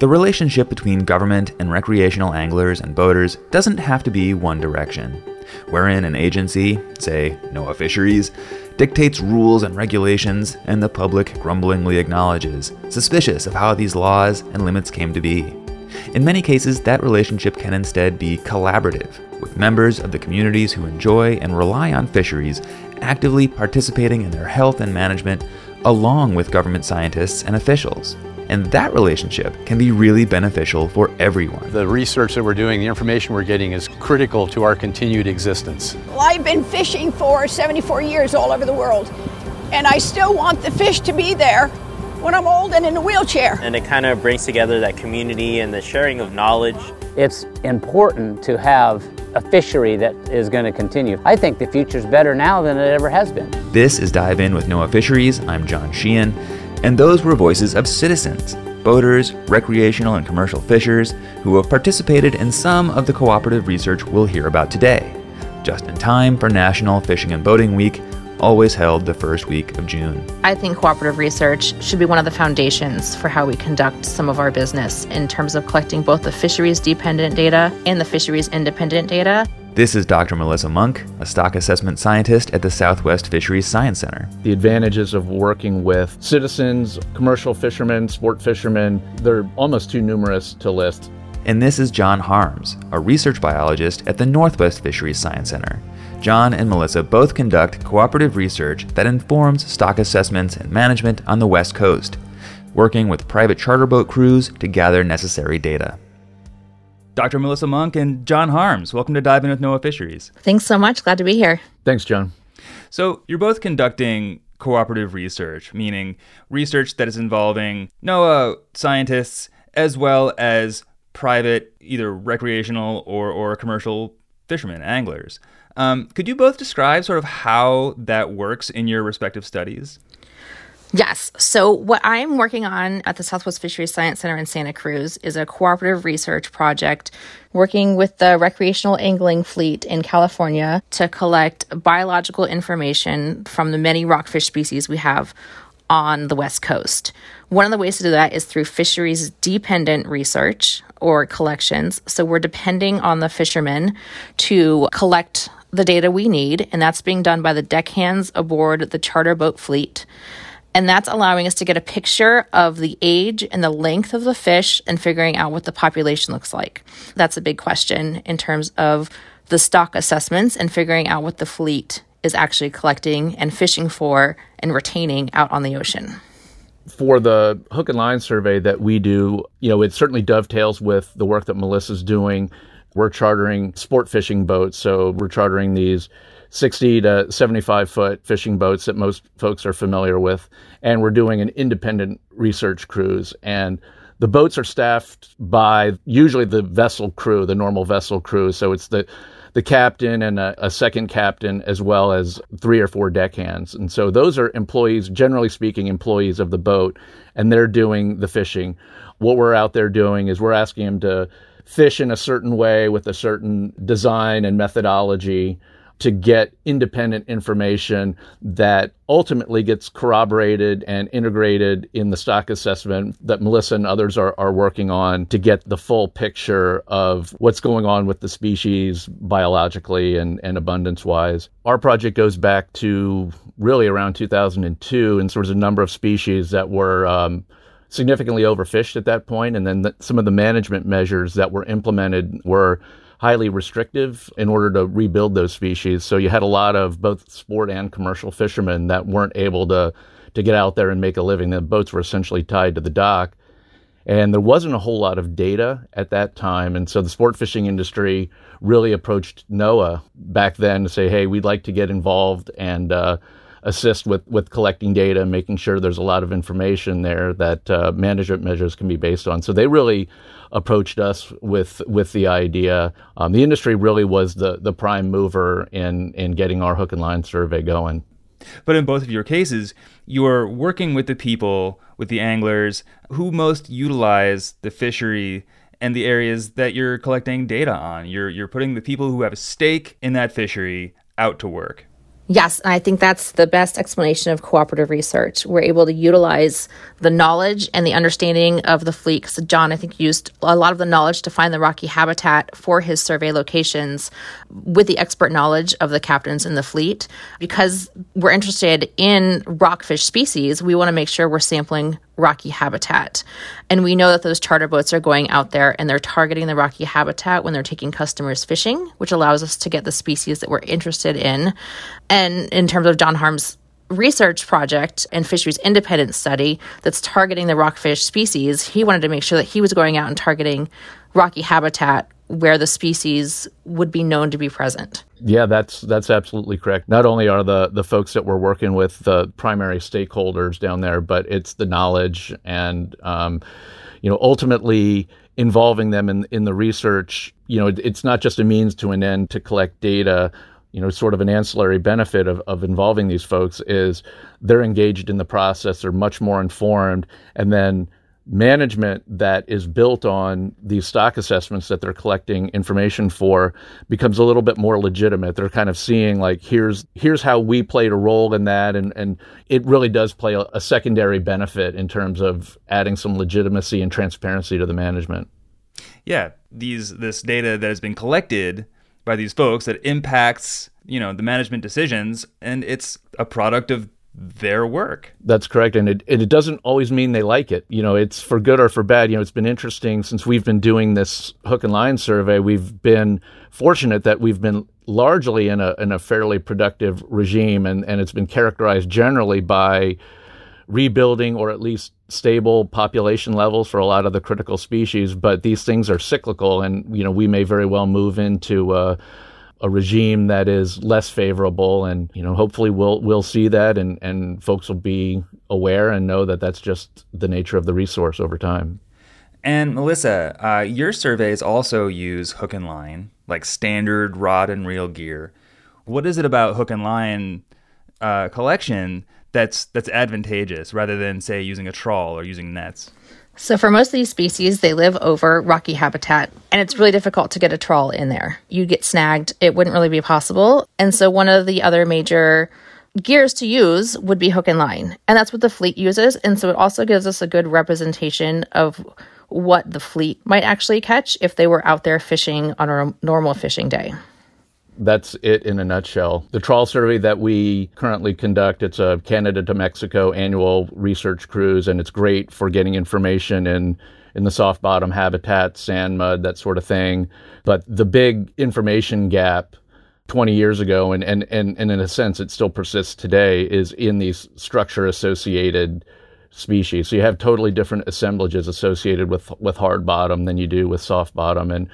The relationship between government and recreational anglers and boaters doesn't have to be one direction, wherein an agency, say NOAA Fisheries, dictates rules and regulations, and the public grumblingly acknowledges, suspicious of how these laws and limits came to be. In many cases, that relationship can instead be collaborative, with members of the communities who enjoy and rely on fisheries actively participating in their health and management along with government scientists and officials. And that relationship can be really beneficial for everyone. The research that we're doing, the information we're getting is critical to our continued existence. Well, I've been fishing for 74 years all over the world, and I still want the fish to be there when I'm old and in a wheelchair. And it kind of brings together that community and the sharing of knowledge. It's important to have a fishery that is going to continue. I think the future's better now than it ever has been. This is Dive In with NOAA Fisheries. I'm John Sheehan, and those were voices of citizens, boaters, recreational and commercial fishers who have participated in some of the cooperative research we'll hear about today, just in time for National Fishing and Boating Week, always held the first week of June. I think cooperative research should be one of the foundations for how we conduct some of our business in terms of collecting both the fisheries dependent data and the fisheries independent data. This is Dr. Melissa Monk, a stock assessment scientist at the Southwest Fisheries Science Center. The advantages of working with citizens, commercial fishermen, sport fishermen, they're almost too numerous to list. And this is John Harms, a research biologist at the Northwest Fisheries Science Center. John and Melissa both conduct cooperative research that informs stock assessments and management on the West Coast, working with private charter boat crews to gather necessary data. Dr. Melissa Monk and John Harms, welcome to Dive In with NOAA Fisheries. Thanks so much. Glad to be here. Thanks, John. So, you're both conducting cooperative research, meaning research that is involving NOAA scientists as well as private, either recreational or, or commercial fishermen, anglers. Um, could you both describe sort of how that works in your respective studies? Yes. So, what I'm working on at the Southwest Fisheries Science Center in Santa Cruz is a cooperative research project working with the recreational angling fleet in California to collect biological information from the many rockfish species we have on the West Coast. One of the ways to do that is through fisheries dependent research or collections. So, we're depending on the fishermen to collect the data we need, and that's being done by the deckhands aboard the charter boat fleet. And that's allowing us to get a picture of the age and the length of the fish and figuring out what the population looks like. That's a big question in terms of the stock assessments and figuring out what the fleet is actually collecting and fishing for and retaining out on the ocean. For the hook and line survey that we do, you know, it certainly dovetails with the work that Melissa's doing. We're chartering sport fishing boats, so we're chartering these 60 to 75 foot fishing boats that most folks are familiar with. And we're doing an independent research cruise. And the boats are staffed by usually the vessel crew, the normal vessel crew. So it's the the captain and a, a, second captain, as well as three or four deckhands. And so those are employees, generally speaking, employees of the boat, and they're doing the fishing. What we're out there doing is we're asking them to fish in a certain way with a certain design and methodology to get independent information that ultimately gets corroborated and integrated in the stock assessment that Melissa and others are, are working on to get the full picture of what's going on with the species biologically and, and abundance wise. Our project goes back to really around 2002, and sort of a number of species that were. Um, significantly overfished at that point, and then the, some of the management measures that were implemented were highly restrictive in order to rebuild those species. So you had a lot of both sport and commercial fishermen that weren't able to to get out there and make a living. The boats were essentially tied to the dock. And there wasn't a whole lot of data at that time. And so the sport fishing industry really approached NOAA back then to say, hey, we'd like to get involved and uh, assist with, with collecting data and making sure there's a lot of information there that uh, management measures can be based on. So they really approached us with with the idea. Um, the industry really was the the prime mover in in getting our hook and line survey going. But in both of your cases, you're working with the people, with the anglers who most utilize the fishery and the areas that you're collecting data on. You're you're putting the people who have a stake in that fishery out to work. Yes, and I think that's the best explanation of cooperative research. We're able to utilize the knowledge and the understanding of the fleet. Because John, I think, used a lot of the knowledge to find the rocky habitat for his survey locations with the expert knowledge of the captains in the fleet. Because we're interested in rockfish species, we want to make sure we're sampling rocky habitat. And we know that those charter boats are going out there and they're targeting the rocky habitat when they're taking customers fishing, which allows us to get the species that we're interested in. And in terms of John Harm's research project and fisheries independent study that's targeting the rockfish species, he wanted to make sure that he was going out and targeting rocky habitat where the species would be known to be present. Yeah, that's that's absolutely correct. Not only are the the folks that we're working with the primary stakeholders down there, but it's the knowledge and um, you know ultimately involving them in in the research. You know, it's not just a means to an end to collect data. You know, sort of an ancillary benefit of, of involving these folks is they're engaged in the process, they're much more informed, and then management that is built on these stock assessments that they're collecting information for becomes a little bit more legitimate. They're kind of seeing like here's here's how we played a role in that and and it really does play a, a secondary benefit in terms of adding some legitimacy and transparency to the management. Yeah, these this data that has been collected by these folks that impacts, you know, the management decisions and it's a product of their work. That's correct. And it, it doesn't always mean they like it. You know, it's for good or for bad. You know, it's been interesting since we've been doing this hook and line survey. We've been fortunate that we've been largely in a, in a fairly productive regime, and, and it's been characterized generally by rebuilding or at least stable population levels for a lot of the critical species. But these things are cyclical, and, you know, we may very well move into. Uh, a regime that is less favorable and you know hopefully we'll we'll see that and and folks will be aware and know that that's just the nature of the resource over time and Melissa uh, your surveys also use hook and line like standard rod and reel gear what is it about hook and line uh, collection that's that's advantageous rather than say using a trawl or using nets so, for most of these species, they live over rocky habitat, and it's really difficult to get a trawl in there. You get snagged, it wouldn't really be possible. And so, one of the other major gears to use would be hook and line. And that's what the fleet uses. And so, it also gives us a good representation of what the fleet might actually catch if they were out there fishing on a normal fishing day that's it in a nutshell. The trawl survey that we currently conduct, it's a Canada to Mexico annual research cruise, and it's great for getting information in in the soft bottom habitat, sand, mud, that sort of thing. But the big information gap 20 years ago, and, and, and, and in a sense it still persists today, is in these structure associated species. So you have totally different assemblages associated with with hard bottom than you do with soft bottom. And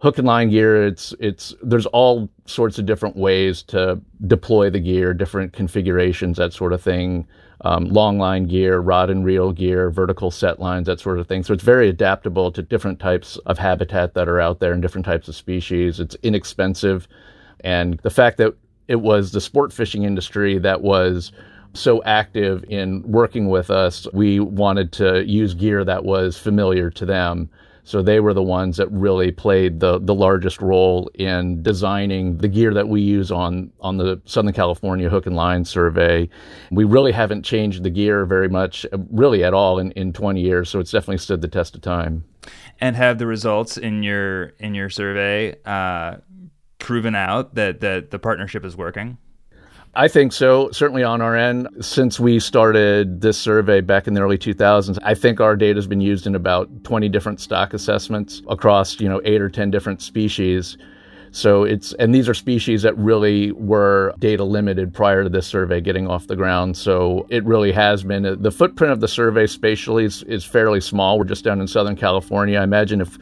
hook and line gear it's it's there's all sorts of different ways to deploy the gear different configurations that sort of thing. Um, long line gear rod and reel gear vertical set lines that sort of thing. So it's very adaptable to different types of habitat that are out there and different types of species. It's inexpensive. And the fact that it was the sport fishing industry that was so active in working with us we wanted to use gear that was familiar to them so they were the ones that really played the, the largest role in designing the gear that we use on, on the Southern California Hook and Line survey. We really haven't changed the gear very much, really at all in, in 20 years. So it's definitely stood the test of time. And have the results in your in your survey uh, proven out that, that the partnership is working? I think so. Certainly on our end, since we started this survey back in the early 2000s, I think our data has been used in about 20 different stock assessments across, you know, eight or 10 different species. So it's, and these are species that really were data limited prior to this survey getting off the ground. So it really has been, the footprint of the survey spatially is, is fairly small. We're just down in Southern California. I imagine if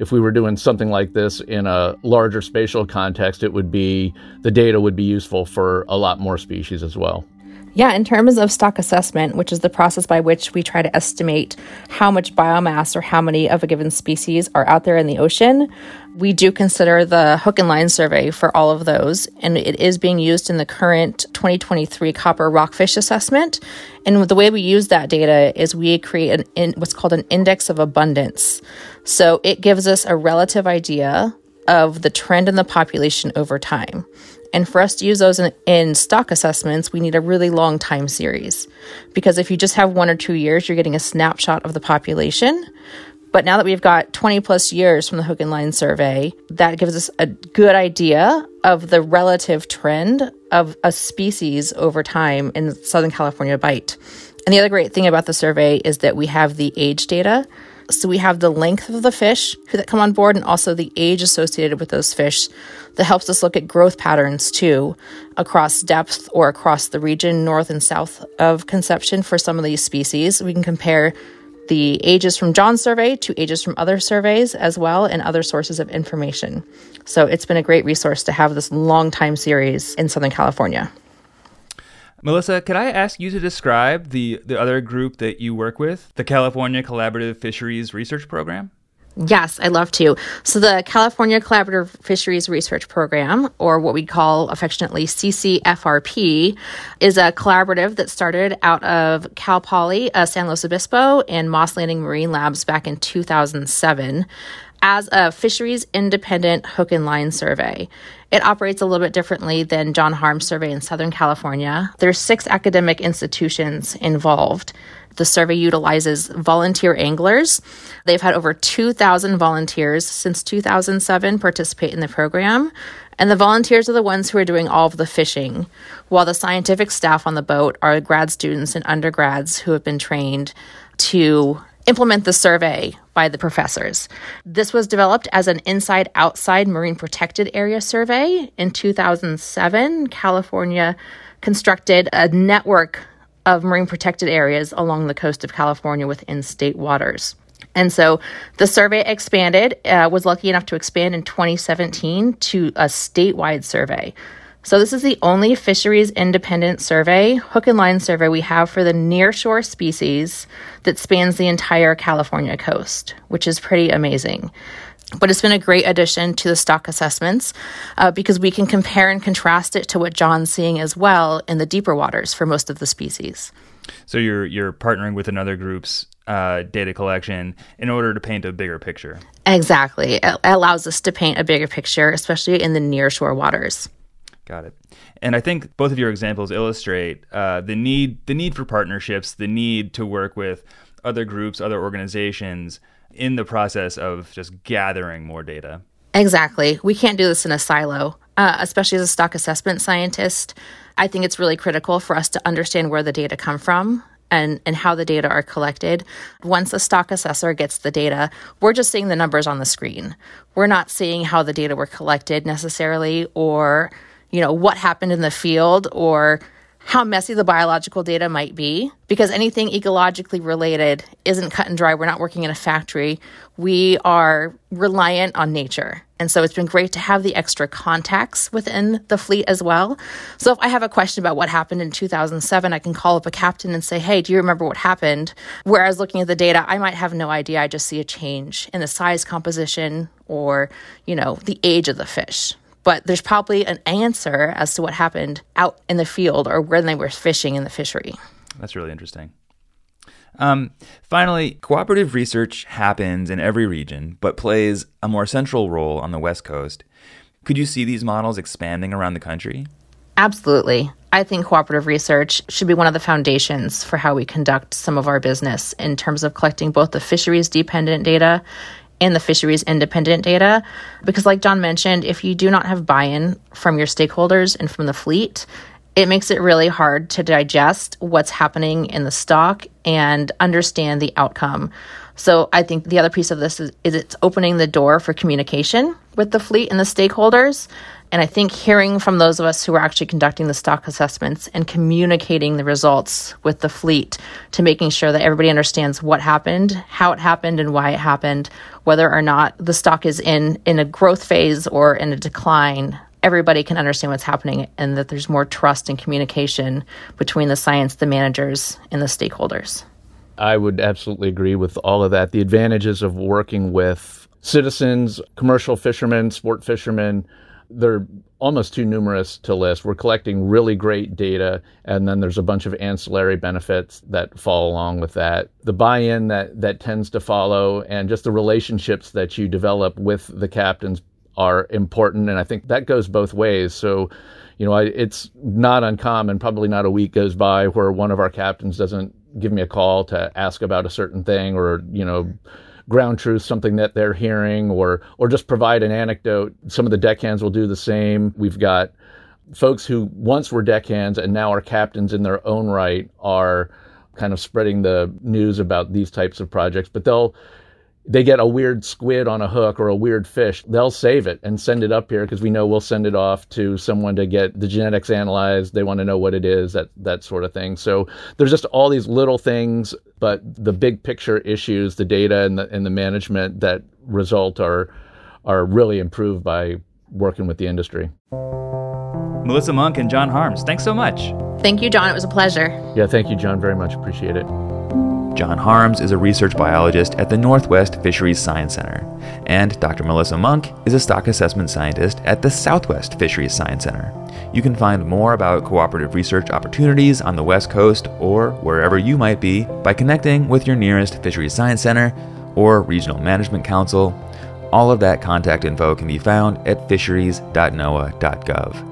if we were doing something like this in a larger spatial context, it would be the data would be useful for a lot more species as well. Yeah, in terms of stock assessment, which is the process by which we try to estimate how much biomass or how many of a given species are out there in the ocean, we do consider the hook and line survey for all of those. And it is being used in the current 2023 copper rockfish assessment. And the way we use that data is we create an in, what's called an index of abundance. So it gives us a relative idea of the trend in the population over time. And for us to use those in, in, stock assessments, we need a really long time series. Because if you just have one or two years, you're getting a snapshot of the population. But now that we've got 20 plus years from the Hook and Line survey, that gives us a good idea of the relative trend of a species over time in Southern California bight. And the other great thing about the survey is that we have the age data. So we have the length of the fish that come on board and also the age associated with those fish that helps us look at growth patterns too across depth or across the region north and south of Conception for some of these species. We can compare the ages from John's survey to ages from other surveys as well and other sources of information. So it's been a great resource to have this long time series in Southern California. Melissa, could I ask you to describe the, the other group that you work with, the California Collaborative Fisheries Research Program? Yes, I'd love to. So, the California Collaborative Fisheries Research Program, or what we call affectionately CCFRP, is a collaborative that started out of Cal Poly, uh, San Luis Obispo, and Moss Landing Marine Labs back in 2007 as a fisheries independent hook and line survey. It operates a little bit differently than John Harm's survey in Southern California. There's six academic institutions involved. The survey utilizes volunteer anglers. They've had over 2,000 volunteers since 2007 participate in the program. And the volunteers are the ones who are doing all of the fishing, while the scientific staff on the boat are grad students and undergrads who have been trained to implement the survey by the professors. This was developed as an inside outside marine protected area survey. In 2007, California constructed a network of marine protected areas along the coast of California within state waters. And so the survey expanded, uh, was lucky enough to expand in 2017 to a statewide survey. So, this is the only fisheries independent survey, hook and line survey we have for the nearshore species that spans the entire California coast, which is pretty amazing. But it's been a great addition to the stock assessments uh, because we can compare and contrast it to what John's seeing as well in the deeper waters for most of the species. So you're you're partnering with another group's uh, data collection in order to paint a bigger picture. Exactly, it allows us to paint a bigger picture, especially in the nearshore waters. Got it. And I think both of your examples illustrate uh, the need the need for partnerships, the need to work with other groups, other organizations in the process of just gathering more data. Exactly. We can't do this in a silo, uh, especially as a stock assessment scientist. I think it's really critical for us to understand where the data come from and, and how the data are collected. Once a stock assessor gets the data, we're just seeing the numbers on the screen. We're not seeing how the data were collected necessarily or you know, what happened in the field or how messy the biological data might be because anything ecologically related isn't cut and dry. We're not working in a factory. We are reliant on nature. And so it's been great to have the extra contacts within the fleet as well. So if I have a question about what happened in 2007, I can call up a captain and say, Hey, do you remember what happened? Whereas looking at the data, I might have no idea. I just see a change in the size composition or, you know, the age of the fish but there's probably an answer as to what happened out in the field or when they were fishing in the fishery. That's really interesting. Um, finally, cooperative research happens in every region, but plays a more central role on the West Coast. Could you see these models expanding around the country? Absolutely. I think cooperative research should be one of the foundations for how we conduct some of our business in terms of collecting both the fisheries dependent data and the fisheries independent data. Because, like John mentioned, if you do not have buy in from your stakeholders and from the fleet, it makes it really hard to digest what's happening in the stock and understand the outcome. So, I think the other piece of this is, is it's opening the door for communication with the fleet and the stakeholders and I think hearing from those of us who are actually conducting the stock assessments and communicating the results with the fleet to making sure that everybody understands what happened, how it happened, and why it happened, whether or not the stock is in, in a growth phase or in a decline, everybody can understand what's happening and that there's more trust and communication between the science, the managers, and the stakeholders. I would absolutely agree with all of that. The advantages of working with citizens, commercial fishermen, sport fishermen, they're almost too numerous to list. We're collecting really great data, and then there's a bunch of ancillary benefits that fall along with that. The buy-in that that tends to follow, and just the relationships that you develop with the captains are important. And I think that goes both ways. So, you know, I, it's not uncommon, probably not a week goes by where one of our captains doesn't give me a call to ask about a certain thing or, you know, ground truth, something that they're hearing, or or just provide an anecdote. Some of the deckhands will do the same. We've got folks who once were deckhands and now are captains in their own right are kind of spreading the news about these types of projects, but they'll they get a weird squid on a hook or a weird fish, they'll save it and send it up here because we know we'll send it off to someone to get the genetics analyzed. They want to know what it is, that that sort of thing. So there's just all these little things, but the big picture issues, the data and the and the management that result are are really improved by working with the industry. Melissa Monk and John Harms, thanks so much. Thank you, John. It was a pleasure. Yeah, thank you, John, very much. Appreciate it. John Harms is a research biologist at the Northwest Fisheries Science Center, and Dr. Melissa Monk is a stock assessment scientist at the Southwest Fisheries Science Center. You can find more about cooperative research opportunities on the West Coast or wherever you might be by connecting with your nearest Fisheries Science Center or Regional Management Council. All of that contact info can be found at fisheries.noaa.gov.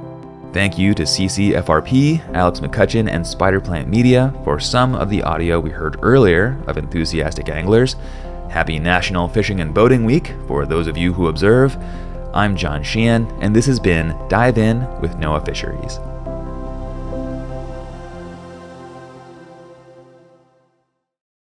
Thank you to CCFRP, Alex McCutcheon, and Spider Plant Media for some of the audio we heard earlier of enthusiastic anglers. Happy National Fishing and Boating Week for those of you who observe. I'm John Sheehan, and this has been Dive In with NOAA Fisheries.